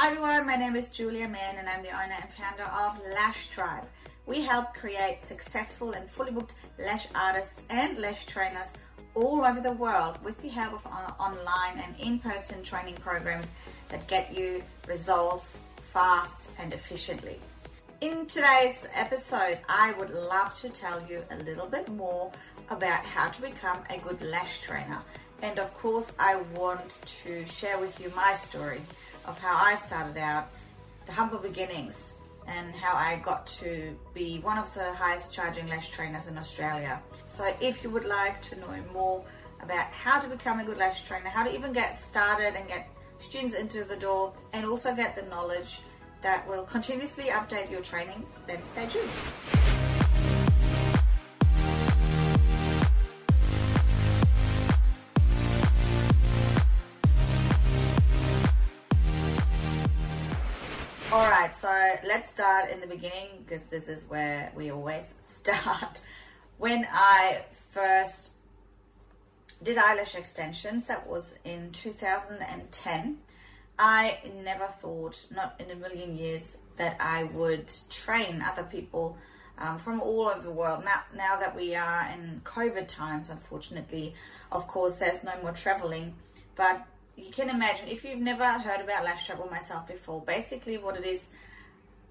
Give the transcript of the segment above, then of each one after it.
Hi everyone, my name is Julia Mann and I'm the owner and founder of Lash Tribe. We help create successful and fully booked lash artists and lash trainers all over the world with the help of online and in-person training programs that get you results fast and efficiently. In today's episode, I would love to tell you a little bit more about how to become a good lash trainer. And of course, I want to share with you my story of how I started out, the humble beginnings, and how I got to be one of the highest charging lash trainers in Australia. So if you would like to know more about how to become a good lash trainer, how to even get started and get students into the door, and also get the knowledge that will continuously update your training, then stay tuned. All right, so let's start in the beginning because this is where we always start. When I first did eyelash extensions, that was in 2010. I never thought, not in a million years, that I would train other people um, from all over the world. Now, now that we are in COVID times, unfortunately, of course, there's no more traveling, but you can imagine if you've never heard about Lash Tribe or myself before, basically what it is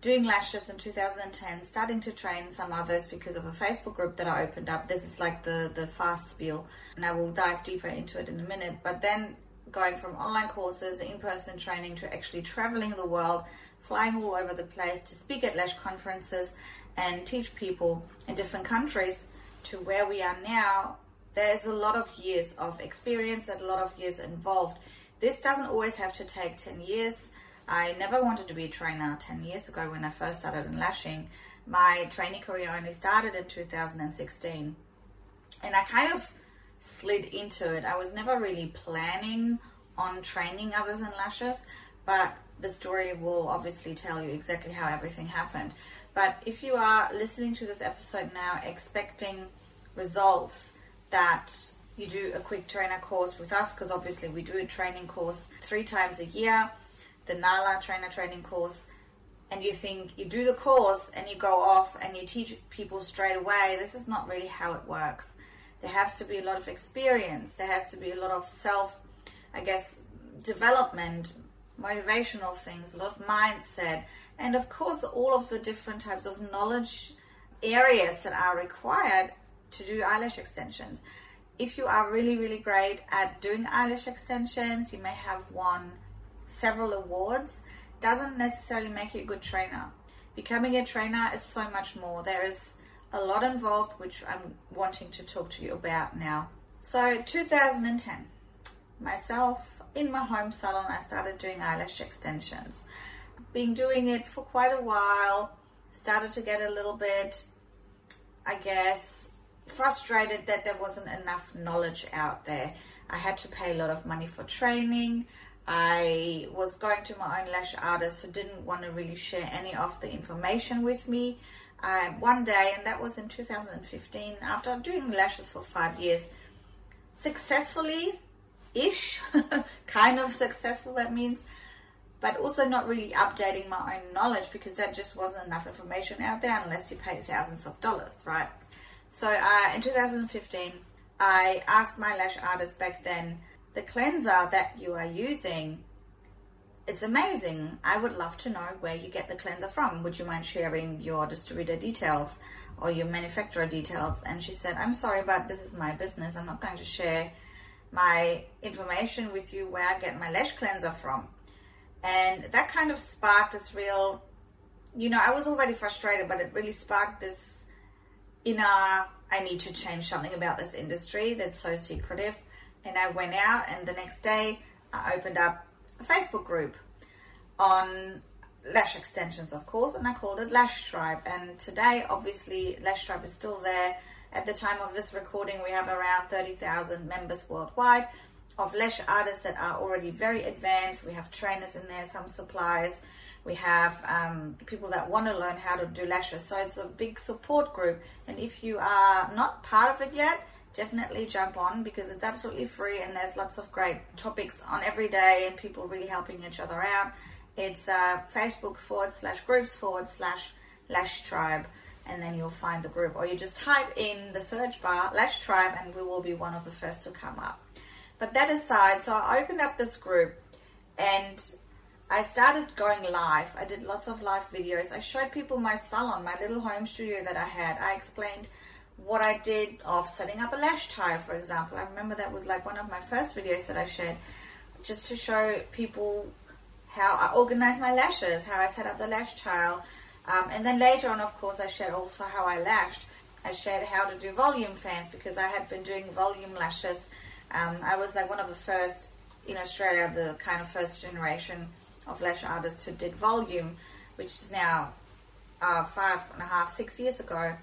doing lashes in 2010, starting to train some others because of a Facebook group that I opened up. This is like the, the fast spiel, and I will dive deeper into it in a minute. But then going from online courses, in person training, to actually traveling the world, flying all over the place to speak at lash conferences and teach people in different countries to where we are now, there's a lot of years of experience and a lot of years involved this doesn't always have to take 10 years. I never wanted to be a trainer 10 years ago when I first started in lashing. My training career only started in 2016. And I kind of slid into it. I was never really planning on training others in lashes, but the story will obviously tell you exactly how everything happened. But if you are listening to this episode now expecting results that you do a quick trainer course with us because obviously we do a training course three times a year, the Nala trainer training course, and you think you do the course and you go off and you teach people straight away. This is not really how it works. There has to be a lot of experience. There has to be a lot of self, I guess, development, motivational things, a lot of mindset, and of course, all of the different types of knowledge areas that are required to do eyelash extensions if you are really, really great at doing eyelash extensions, you may have won several awards, doesn't necessarily make you a good trainer. Becoming a trainer is so much more. There is a lot involved, which I'm wanting to talk to you about now. So, 2010, myself in my home salon, I started doing eyelash extensions. Been doing it for quite a while, started to get a little bit, I guess, frustrated that there wasn't enough knowledge out there. I had to pay a lot of money for training. I was going to my own lash artist who didn't want to really share any of the information with me. Uh, one day, and that was in 2015, after doing lashes for five years, successfully ish, kind of successful, that means, but also not really updating my own knowledge because that just wasn't enough information out there unless you pay thousands of dollars, right? So uh, in 2015, I asked my lash artist back then, the cleanser that you are using, it's amazing. I would love to know where you get the cleanser from. Would you mind sharing your distributor details or your manufacturer details? And she said, I'm sorry, but this is my business. I'm not going to share my information with you where I get my lash cleanser from. And that kind of sparked this real, you know, I was already frustrated, but it really sparked this in I need to change something about this industry that's so secretive. And I went out, and the next day I opened up a Facebook group on lash extensions, of course, and I called it Lash Tribe. And today, obviously, Lash Tribe is still there. At the time of this recording, we have around 30,000 members worldwide of lash artists that are already very advanced. We have trainers in there, some suppliers we have um, people that want to learn how to do lashes. So it's a big support group. And if you are not part of it yet, definitely jump on because it's absolutely free and there's lots of great topics on every day and people really helping each other out. It's uh, Facebook forward slash groups forward slash Lash Tribe, and then you'll find the group. Or you just type in the search bar Lash Tribe, and we will be one of the first to come up. But that aside, so I opened up this group and I started going live. I did lots of live videos. I showed people my salon, my little home studio that I had. I explained what I did of setting up a lash tile, for example. I remember that was like one of my first videos that I shared, just to show people how I organize my lashes, how I set up the lash tile. Um, and then later on, of course, I shared also how I lashed. I shared how to do volume fans because I had been doing volume lashes. Um, I was like one of the first in Australia, the kind of first generation of lash artists who did volume, which is now uh, five and a half, six years ago.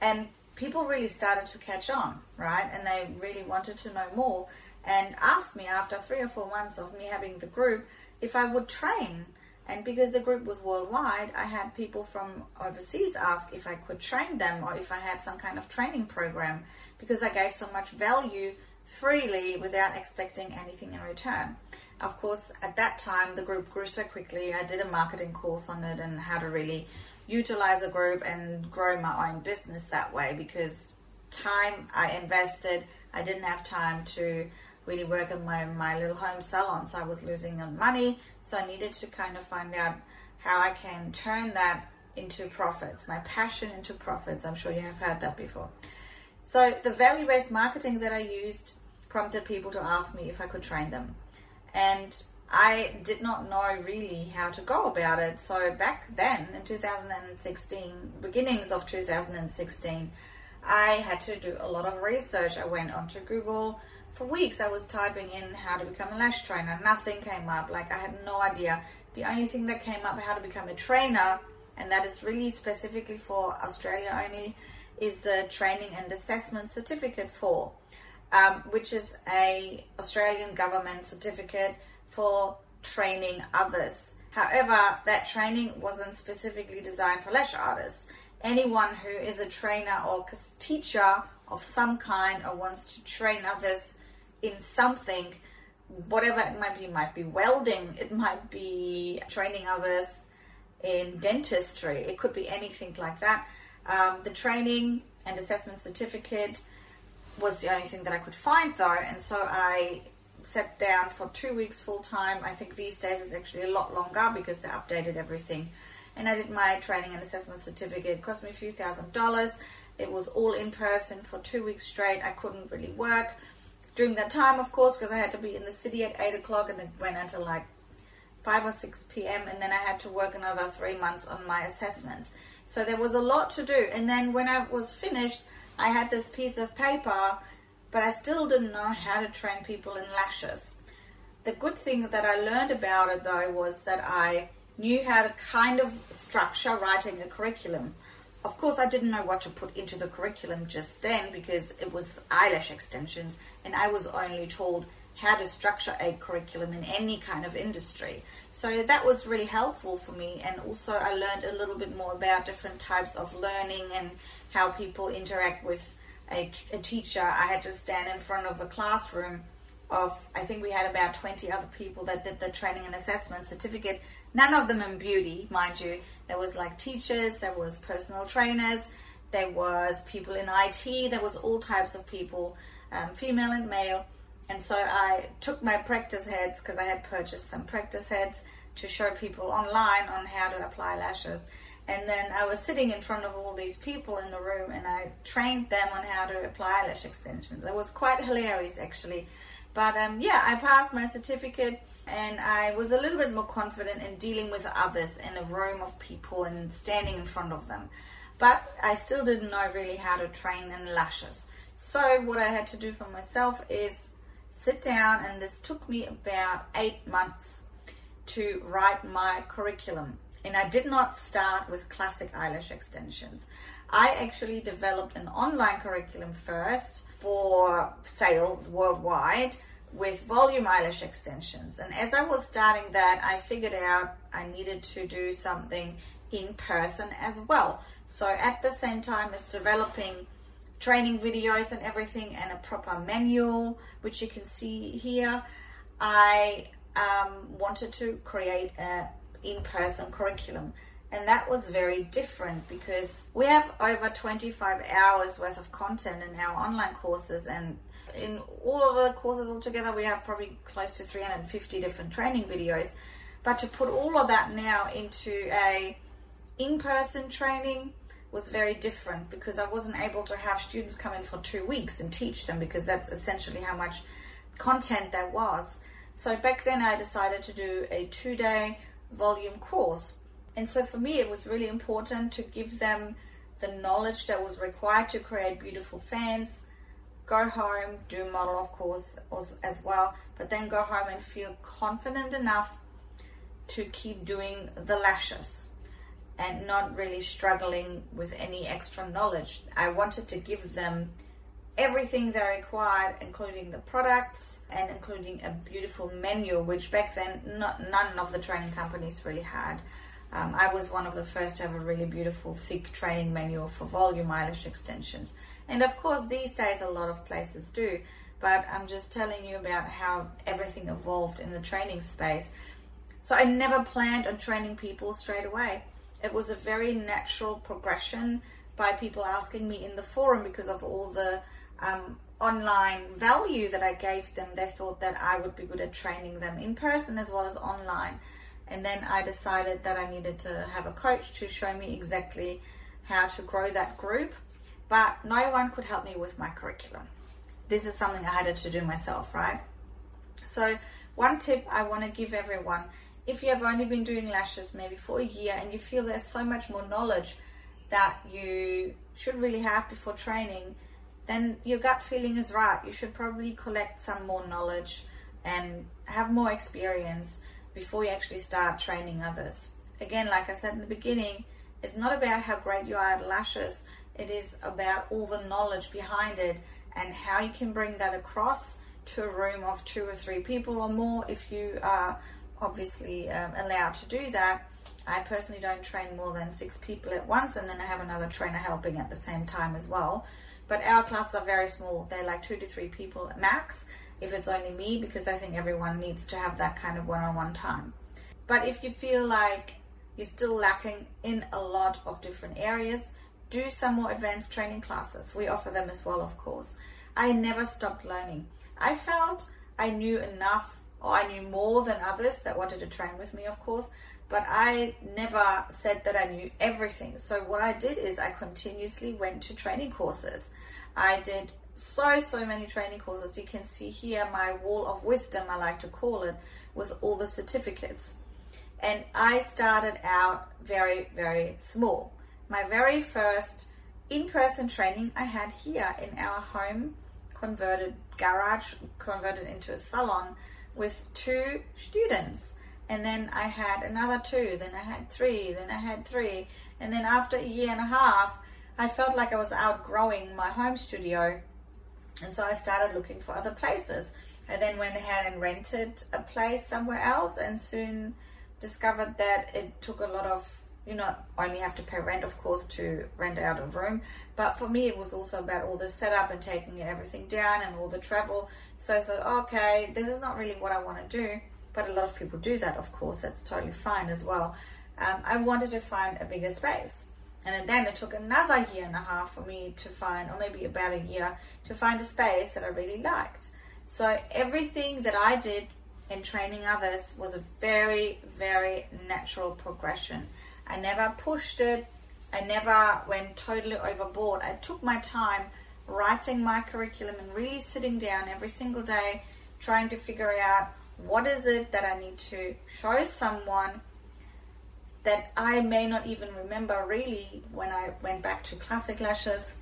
And people really started to catch on, right? And they really wanted to know more and asked me after three or four months of me having the group if I would train. And because the group was worldwide, I had people from overseas ask if I could train them or if I had some kind of training program because I gave so much value freely without expecting anything in return. Of course, at that time, the group grew so quickly. I did a marketing course on it and how to really utilize a group and grow my own business that way because time I invested, I didn't have time to really work in my, my little home salon. So I was losing money. So I needed to kind of find out how I can turn that into profits, my passion into profits. I'm sure you have heard that before. So the value based marketing that I used prompted people to ask me if I could train them. And I did not know really how to go about it. So back then in 2016, beginnings of 2016, I had to do a lot of research. I went onto Google. For weeks, I was typing in how to become a lash trainer. Nothing came up. Like, I had no idea. The only thing that came up, how to become a trainer, and that is really specifically for Australia only, is the training and assessment certificate for, um, which is a Australian government certificate for training others. However, that training wasn't specifically designed for lash artists. Anyone who is a trainer or teacher of some kind or wants to train others in something, whatever it might be, it might be welding, it might be training others in dentistry, it could be anything like that. Um, the training and assessment certificate was the only thing that I could find though, and so I sat down for two weeks full time. I think these days it's actually a lot longer because they updated everything. And I did my training and assessment certificate. It cost me a few thousand dollars. It was all in person for two weeks straight. I couldn't really work during that time, of course, because I had to be in the city at 8 o'clock and it went until like 5 or 6 p.m. And then I had to work another three months on my assessments. So there was a lot to do. And then when I was finished, I had this piece of paper but I still didn't know how to train people in lashes. The good thing that I learned about it though was that I knew how to kind of structure writing a curriculum. Of course, I didn't know what to put into the curriculum just then because it was eyelash extensions, and I was only told how to structure a curriculum in any kind of industry. So that was really helpful for me, and also I learned a little bit more about different types of learning and how people interact with a, a teacher, I had to stand in front of a classroom of, I think we had about 20 other people that did the training and assessment certificate. None of them in beauty, mind you. There was like teachers, there was personal trainers, there was people in IT, there was all types of people, um, female and male. And so I took my practice heads because I had purchased some practice heads to show people online on how to apply lashes. And then I was sitting in front of all these people in the room and I trained them on how to apply lash extensions. It was quite hilarious actually. But um, yeah, I passed my certificate and I was a little bit more confident in dealing with others in a room of people and standing in front of them. But I still didn't know really how to train in lashes. So what I had to do for myself is sit down and this took me about eight months to write my curriculum and I did not start with classic eyelash extensions. I actually developed an online curriculum first for sale worldwide with volume eyelash extensions. And as I was starting that, I figured out I needed to do something in person as well. So at the same time as developing training videos and everything and a proper manual, which you can see here, I um, wanted to create a in person curriculum. And that was very different because we have over 25 hours worth of content in our online courses and in all of the courses altogether we have probably close to 350 different training videos but to put all of that now into a in-person training was very different because I wasn't able to have students come in for two weeks and teach them because that's essentially how much content there was. So back then I decided to do a two day volume course. And so for me, it was really important to give them the knowledge that was required to create beautiful fans, go home, do model, of course, as well, but then go home and feel confident enough to keep doing the lashes and not really struggling with any extra knowledge. I wanted to give them everything they required, including the products and including a beautiful menu, which back then not, none of the training companies really had. Um, I was one of the first to have a really beautiful, thick training manual for volume eyelash extensions. And of course, these days a lot of places do, but I'm just telling you about how everything evolved in the training space. So I never planned on training people straight away. It was a very natural progression by people asking me in the forum because of all the um, online value that I gave them. They thought that I would be good at training them in person as well as online. And then I decided that I needed to have a coach to show me exactly how to grow that group. But no one could help me with my curriculum. This is something I had to do myself, right? So, one tip I want to give everyone if you have only been doing lashes maybe for a year and you feel there's so much more knowledge that you should really have before training, then your gut feeling is right. You should probably collect some more knowledge and have more experience before you actually start training others. Again, like I said in the beginning, it's not about how great you are at lashes, it is about all the knowledge behind it and how you can bring that across to a room of two or three people or more if you are obviously um, allowed to do that. I personally don't train more than six people at once, and then I have another trainer helping at the same time as well. But our classes are very small, they're like two to three people max if it's only me, because I think everyone needs to have that kind of one on one time. But if you feel like you're still lacking in a lot of different areas, do some more advanced training classes. We offer them as well, of course. I never stopped learning. I felt I knew enough or I knew more than others that wanted to train with me, of course, but I never said that I knew everything. So what I did is I continuously went to training courses. I did so, so many training courses. You can see here my wall of wisdom, I like to call it, with all the certificates. And I started out very, very small. My very first in person training I had here in our home converted garage, converted into a salon with two students. And then I had another two, then I had three, then I had three. And then after a year and a half, I felt like I was outgrowing my home studio. And so I started looking for other places. I then went ahead and rented a place somewhere else and soon discovered that it took a lot of you not only have to pay rent, of course, to rent out a room, but for me, it was also about all the setup and taking everything down and all the travel. So I thought, okay, this is not really what I want to do, but a lot of people do that, of course, that's totally fine as well. Um, I wanted to find a bigger space. And then it took another year and a half for me to find, or maybe about a year, to find a space that I really liked. So everything that I did in training others was a very, very natural progression. I never pushed it. I never went totally overboard. I took my time writing my curriculum and really sitting down every single day trying to figure out what is it that I need to show someone that I may not even remember really when I went back to classic lashes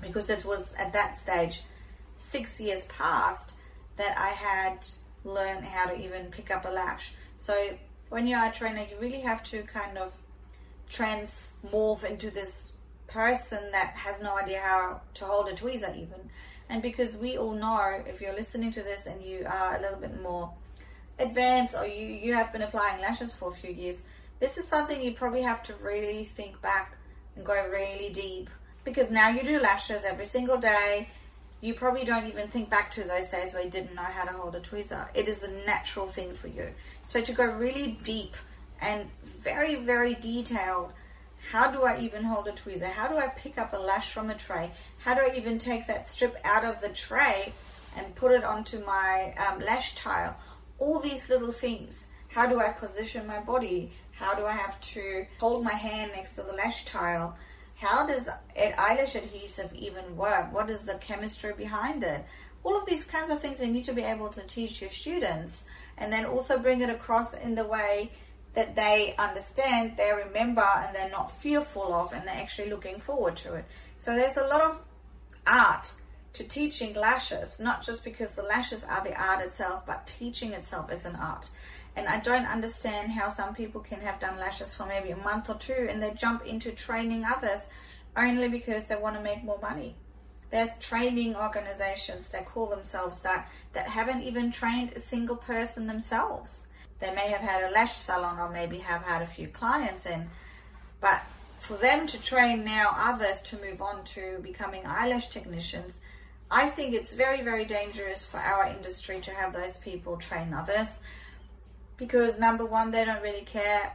because it was at that stage six years past that I had learned how to even pick up a lash. So when you're a trainer, you really have to kind of transmorph into this person that has no idea how to hold a tweezer even. And because we all know if you're listening to this and you are a little bit more advanced or you, you have been applying lashes for a few years, this is something you probably have to really think back and go really deep. Because now you do lashes every single day. You probably don't even think back to those days where you didn't know how to hold a tweezer. It is a natural thing for you. So to go really deep and very, very detailed. How do I even hold a tweezer? How do I pick up a lash from a tray? How do I even take that strip out of the tray and put it onto my um, lash tile? All these little things. How do I position my body? How do I have to hold my hand next to the lash tile? How does eyelash adhesive even work? What is the chemistry behind it? All of these kinds of things you need to be able to teach your students and then also bring it across in the way that they understand, they remember, and they're not fearful of, and they're actually looking forward to it. So there's a lot of art to teaching lashes, not just because the lashes are the art itself, but teaching itself is an art. And I don't understand how some people can have done lashes for maybe a month or two and they jump into training others only because they want to make more money. There's training organizations that call themselves that that haven't even trained a single person themselves. They may have had a lash salon or maybe have had a few clients in, but for them to train now others to move on to becoming eyelash technicians, I think it's very, very dangerous for our industry to have those people train others because number one, they don't really care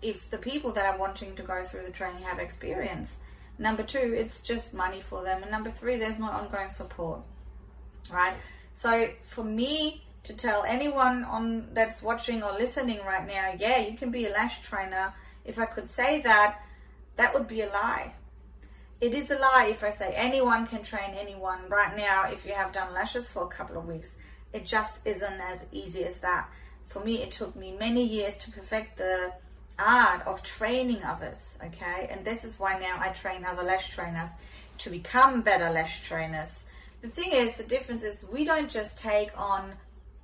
if the people that are wanting to go through the training have experience. Number two, it's just money for them. And number three, there's no ongoing support. Right? So for me to tell anyone on that's watching or listening right now, yeah, you can be a lash trainer. If I could say that, that would be a lie. It is a lie if I say anyone can train anyone right now if you have done lashes for a couple of weeks. It just isn't as easy as that for me, it took me many years to perfect the art of training others. Okay, and this is why now I train other lash trainers to become better lash trainers. The thing is, the difference is we don't just take on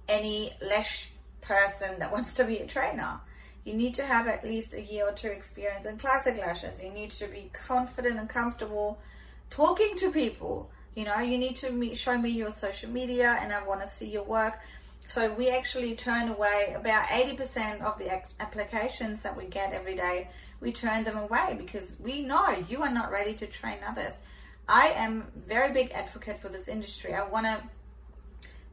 any lash person that wants to be a trainer. You need to have at least a year or two experience in classic lashes. You need to be confident and comfortable talking to people. You know, you need to show me your social media and I want to see your work. So we actually turn away about 80% of the applications that we get every day. We turn them away because we know you are not ready to train others. I am very big advocate for this industry. I want to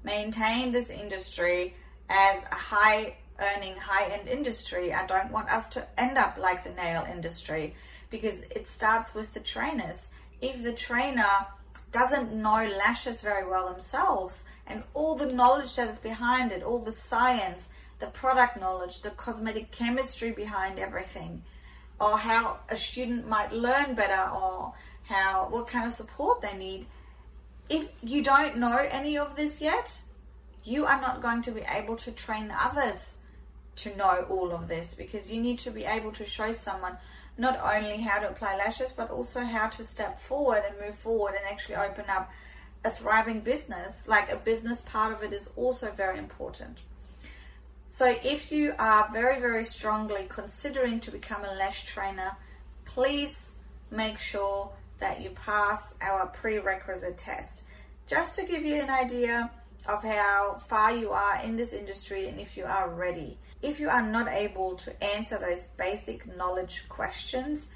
maintain this industry as a high earning, high end industry. I don't want us to end up like the nail industry because it starts with the trainers. If the trainer doesn't know lashes very well themselves, and all the knowledge that is behind it, all the science, the product knowledge, the cosmetic chemistry behind everything, or how a student might learn better, or how what kind of support they need. If you don't know any of this yet, you are not going to be able to train others to know all of this because you need to be able to show someone not only how to apply lashes but also how to step forward and move forward and actually open up a thriving business, like a business part of it is also very important. So if you are very, very strongly considering to become a lash trainer, please make sure that you pass our prerequisite test. Just to give you an idea of how far you are in this industry and if you are ready. If you are not able to answer those basic knowledge questions,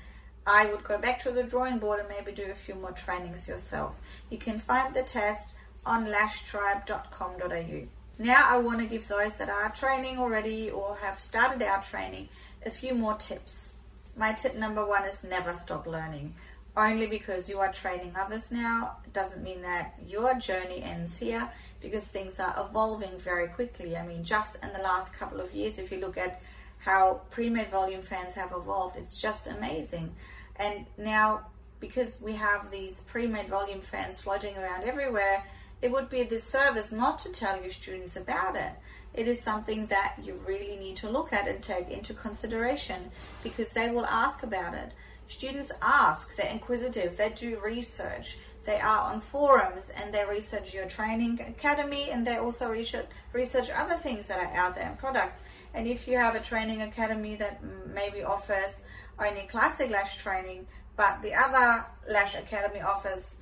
I would go back to the drawing board and maybe do a few more trainings yourself. You can find the test on lashtribe.com.au. Now I want to give those that are training already or have started our training a few more tips. My tip number one is never stop learning. Only because you are training others now doesn't mean that your journey ends here because things are evolving very quickly. I mean, just in the last couple of years, if you look at how pre-made volume fans have evolved, it's just amazing. And now, because we have these pre-made volume fans floating around everywhere, it would be a disservice not to tell your students about it. It is something that you really need to look at and take into consideration because they will ask about it. Students ask, they're inquisitive, they do research, they are on forums and they research your training academy and they also research, research other things that are out there and products. And if you have a training academy that maybe offers only classic lash training, but the other lash academy offers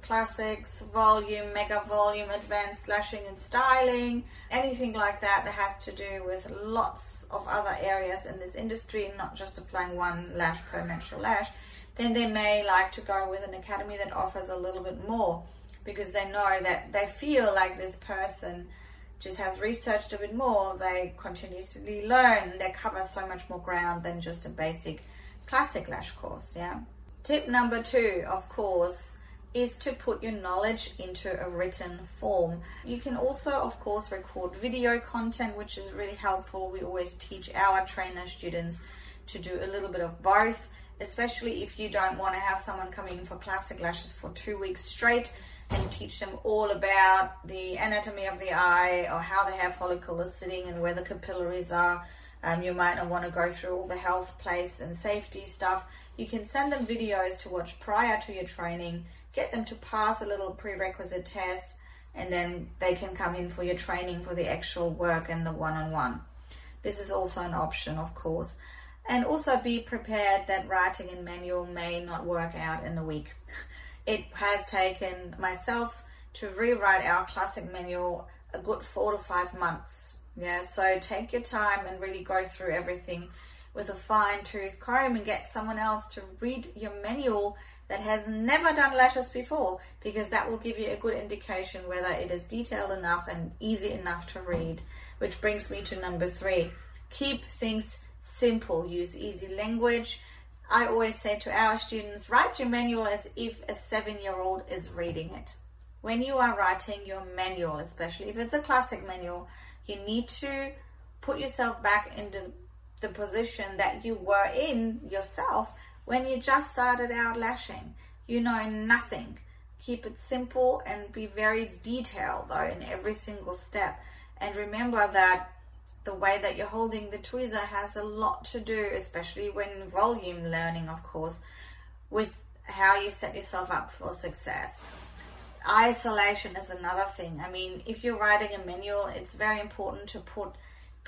classics, volume, mega volume, advanced lashing and styling, anything like that that has to do with lots of other areas in this industry, not just applying one lash per menstrual lash, then they may like to go with an academy that offers a little bit more because they know that they feel like this person just has researched a bit more, they continuously learn, they cover so much more ground than just a basic classic lash course, yeah. Tip number two, of course, is to put your knowledge into a written form. You can also, of course, record video content, which is really helpful. We always teach our trainer students to do a little bit of both, especially if you don't want to have someone coming in for classic lashes for two weeks straight and teach them all about the anatomy of the eye or how the hair follicle is sitting and where the capillaries are. Um, you might not want to go through all the health, place, and safety stuff. You can send them videos to watch prior to your training, get them to pass a little prerequisite test, and then they can come in for your training for the actual work and the one on one. This is also an option, of course. And also be prepared that writing in manual may not work out in a week. it has taken myself to rewrite our classic manual a good four to five months. Yeah, so take your time and really go through everything with a fine tooth comb and get someone else to read your manual that has never done lashes before because that will give you a good indication whether it is detailed enough and easy enough to read. Which brings me to number three keep things simple, use easy language I always say to our students, write your manual as if a seven year old is reading it. When you are writing your manual, especially if it's a classic manual, you need to put yourself back into the position that you were in yourself when you just started out lashing. You know nothing. Keep it simple and be very detailed though in every single step. And remember that the way that you're holding the tweezer has a lot to do, especially when volume learning, of course, with how you set yourself up for success. Isolation is another thing. I mean, if you're writing a manual, it's very important to put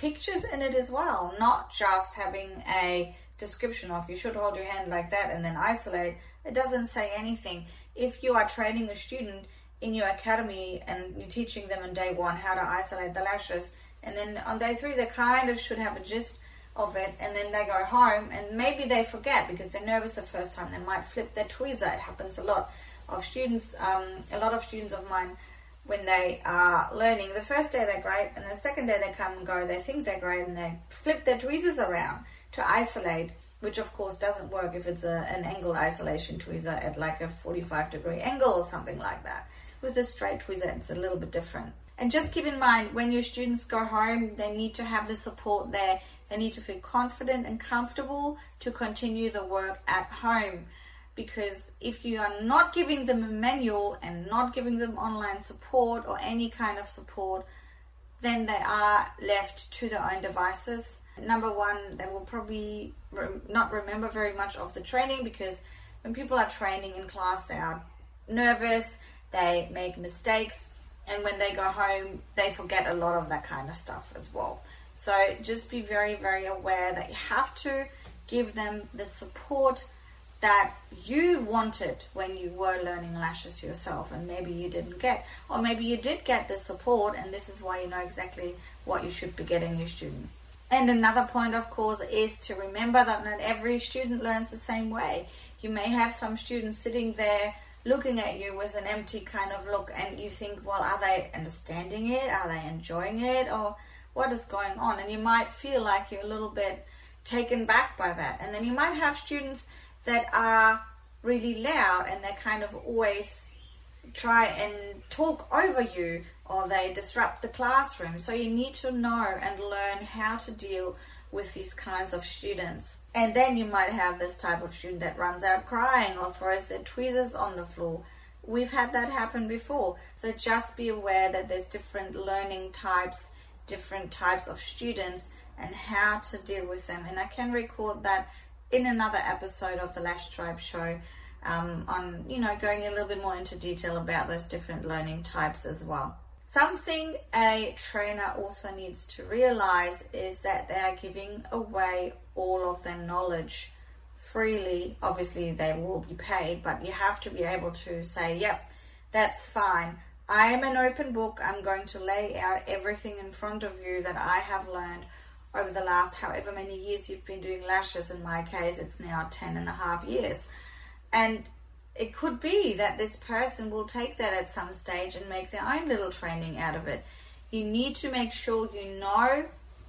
pictures in it as well, not just having a description of you should hold your hand like that and then isolate. It doesn't say anything. If you are training a student in your academy and you're teaching them on day one how to isolate the lashes, and then on day three they kind of should have a gist of it and then they go home and maybe they forget because they're nervous the first time they might flip their tweezer it happens a lot of students um, a lot of students of mine when they are learning the first day they're great and the second day they come and go they think they're great and they flip their tweezers around to isolate which of course doesn't work if it's a, an angle isolation tweezer at like a 45 degree angle or something like that with a straight tweezer it's a little bit different and just keep in mind when your students go home, they need to have the support there. They need to feel confident and comfortable to continue the work at home. Because if you are not giving them a manual and not giving them online support or any kind of support, then they are left to their own devices. Number one, they will probably not remember very much of the training because when people are training in class, they are nervous, they make mistakes, and when they go home, they forget a lot of that kind of stuff as well. So just be very, very aware that you have to give them the support that you wanted when you were learning lashes yourself and maybe you didn't get or maybe you did get the support and this is why you know exactly what you should be getting your students and another point of course is to remember that not every student learns the same way you may have some students sitting there looking at you with an empty kind of look and you think, well, are they understanding it? Are they enjoying it? Or what is going on? And you might feel like you're a little bit taken back by that. And then you might have students that are really loud and they kind of always try and talk over you or they disrupt the classroom. So you need to know and learn how to deal with these kinds of students. And then you might have this type of student that runs out crying or throws their tweezers on the floor. We've had that happen before. So just be aware that there's different learning types, different types of students, and how to deal with them. And I can record that in another episode of the Lash Tribe show um, on, you know, going a little bit more into detail about those different learning types as well. Something a trainer also needs to realize is that they are giving away all of their knowledge freely. Obviously, they will be paid, but you have to be able to say, yep, that's fine. I am an open book. I'm going to lay out everything in front of you that I have learned over the last however many years you've been doing lashes. In my case, it's now 10 and a half years. And it could be that this person will take that at some stage and make their own little training out of it. You need to make sure you know,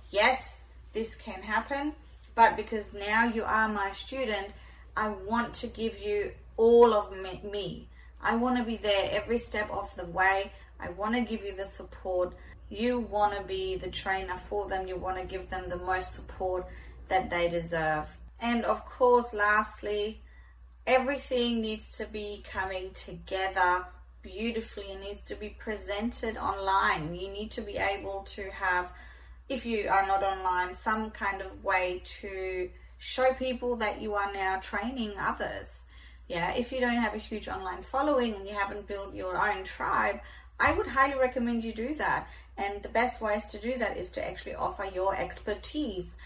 yes, this can happen, but because now you are my student, I want to give you all of me. I want to be there every step of the way. I want to give you the support. You want to be the trainer for them. You want to give them the most support that they deserve. And of course, lastly, everything needs to be coming together beautifully and needs to be presented online. You need to be able to have, if you are not online, some kind of way to show people that you are now training others. Yeah, if you don't have a huge online following and you haven't built your own tribe, I would highly recommend you do that. And the best ways to do that is to actually offer your expertise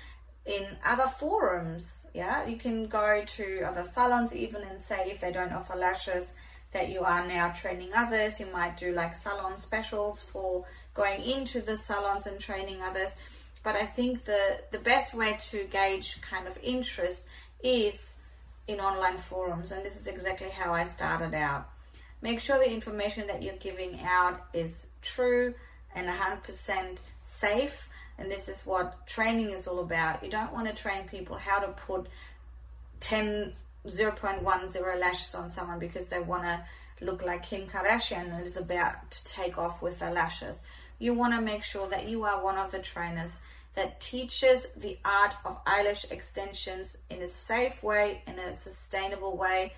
in other forums. Yeah, you can go to other salons even and say if they don't offer lashes that you are now training others. You might do like salon specials for going into the salons and training others. But I think the, the best way to gauge kind of interest is in online forums, and this is exactly how I started out. Make sure the information that you're giving out is true and 100% safe, and this is what training is all about. You don't want to train people how to put 10 0.10 lashes on someone because they want to look like Kim Kardashian and is about to take off with their lashes. You want to make sure that you are one of the trainers that teaches the art of eyelash extensions in a safe way, in a sustainable way,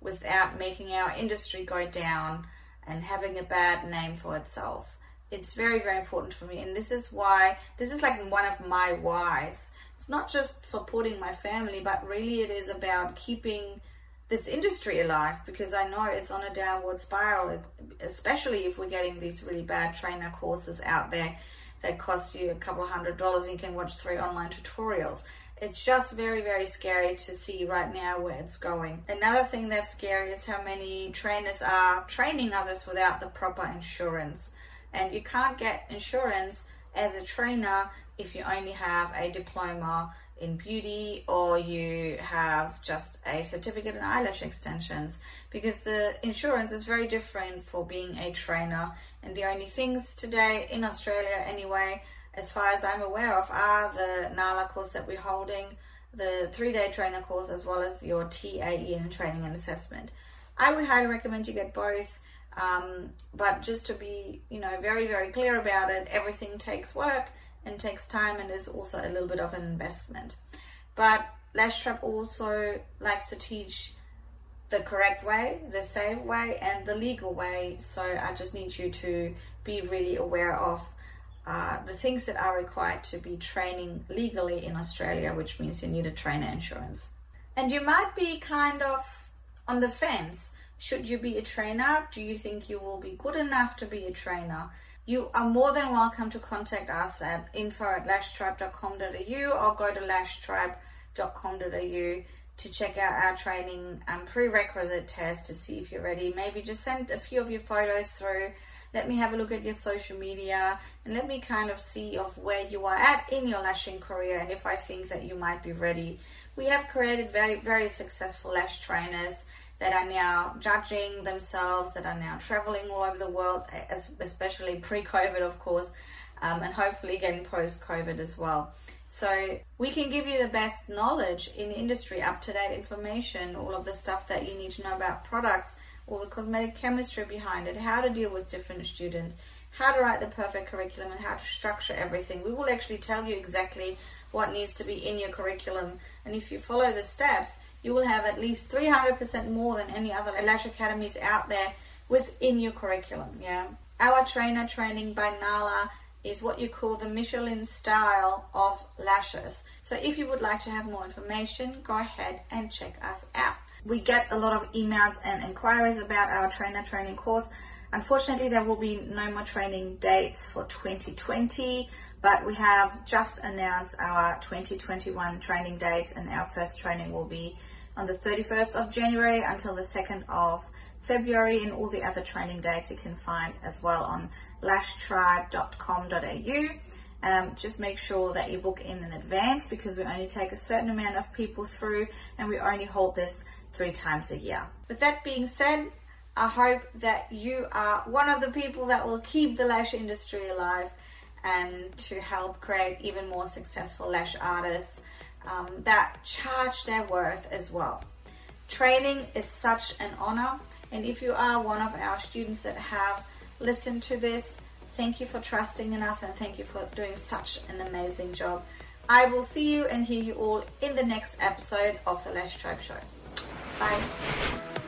without making our industry go down and having a bad name for itself. It's very, very important for me. And this is why, this is like one of my whys it's not just supporting my family, but really it is about keeping this industry alive because I know it's on a downward spiral, especially if we're getting these really bad trainer courses out there that cost you a couple hundred dollars and you can watch three online tutorials. It's just very, very scary to see right now where it's going. Another thing that's scary is how many trainers are training others without the proper insurance. And you can't get insurance as a trainer if you only have a diploma in beauty or you have just a certificate in eyelash extensions. Because the insurance is very different for being a trainer. And the only things today in Australia anyway as far as I'm aware of are the NALA course that we're holding the three-day trainer course as well as your TAE in training and assessment. I would highly recommend you get both um, but just to be you know very very clear about it everything takes work and takes time and is also a little bit of an investment. But Lash Tribe also likes to teach the correct way, the safe way, and the legal way. So I just need you to be really aware of uh, the things that are required to be training legally in Australia, which means you need a trainer insurance. And you might be kind of on the fence. Should you be a trainer? Do you think you will be good enough to be a trainer? You are more than welcome to contact us at info at lashtribe.com.au or go to lashtribe.com.au to check out our training and um, prerequisite test to see if you're ready. Maybe just send a few of your photos through. Let me have a look at your social media and let me kind of see of where you are at in your lashing career and if I think that you might be ready. We have created very, very successful lash trainers that are now judging themselves, that are now traveling all over the world, especially pre COVID, of course, um, and hopefully getting post COVID as well. So we can give you the best knowledge in the industry, up to date information, all of the stuff that you need to know about products, all the cosmetic chemistry behind it, how to deal with different students, how to write the perfect curriculum, and how to structure everything. We will actually tell you exactly what needs to be in your curriculum, and if you follow the steps, you will have at least 300% more than any other lash academies out there within your curriculum. Yeah. Our trainer training by Nala is what you call the Michelin style of lashes. So if you would like to have more information, go ahead and check us out. We get a lot of emails and inquiries about our trainer training course. Unfortunately, there will be no more training dates for 2020, but we have just announced our 2021 training dates and our first training will be on the 31st of January until the 2nd of February and all the other training dates you can find as well on lashtribe.com.au. Um, just make sure that you book in in advance because we only take a certain amount of people through and we only hold this three times a year. With that being said, I hope that you are one of the people that will keep the lash industry alive and to help create even more successful lash artists um, that charge their worth as well. Training is such an honor, and if you are one of our students that have listened to this, thank you for trusting in us and thank you for doing such an amazing job. I will see you and hear you all in the next episode of the Lash Tribe Show. Bye.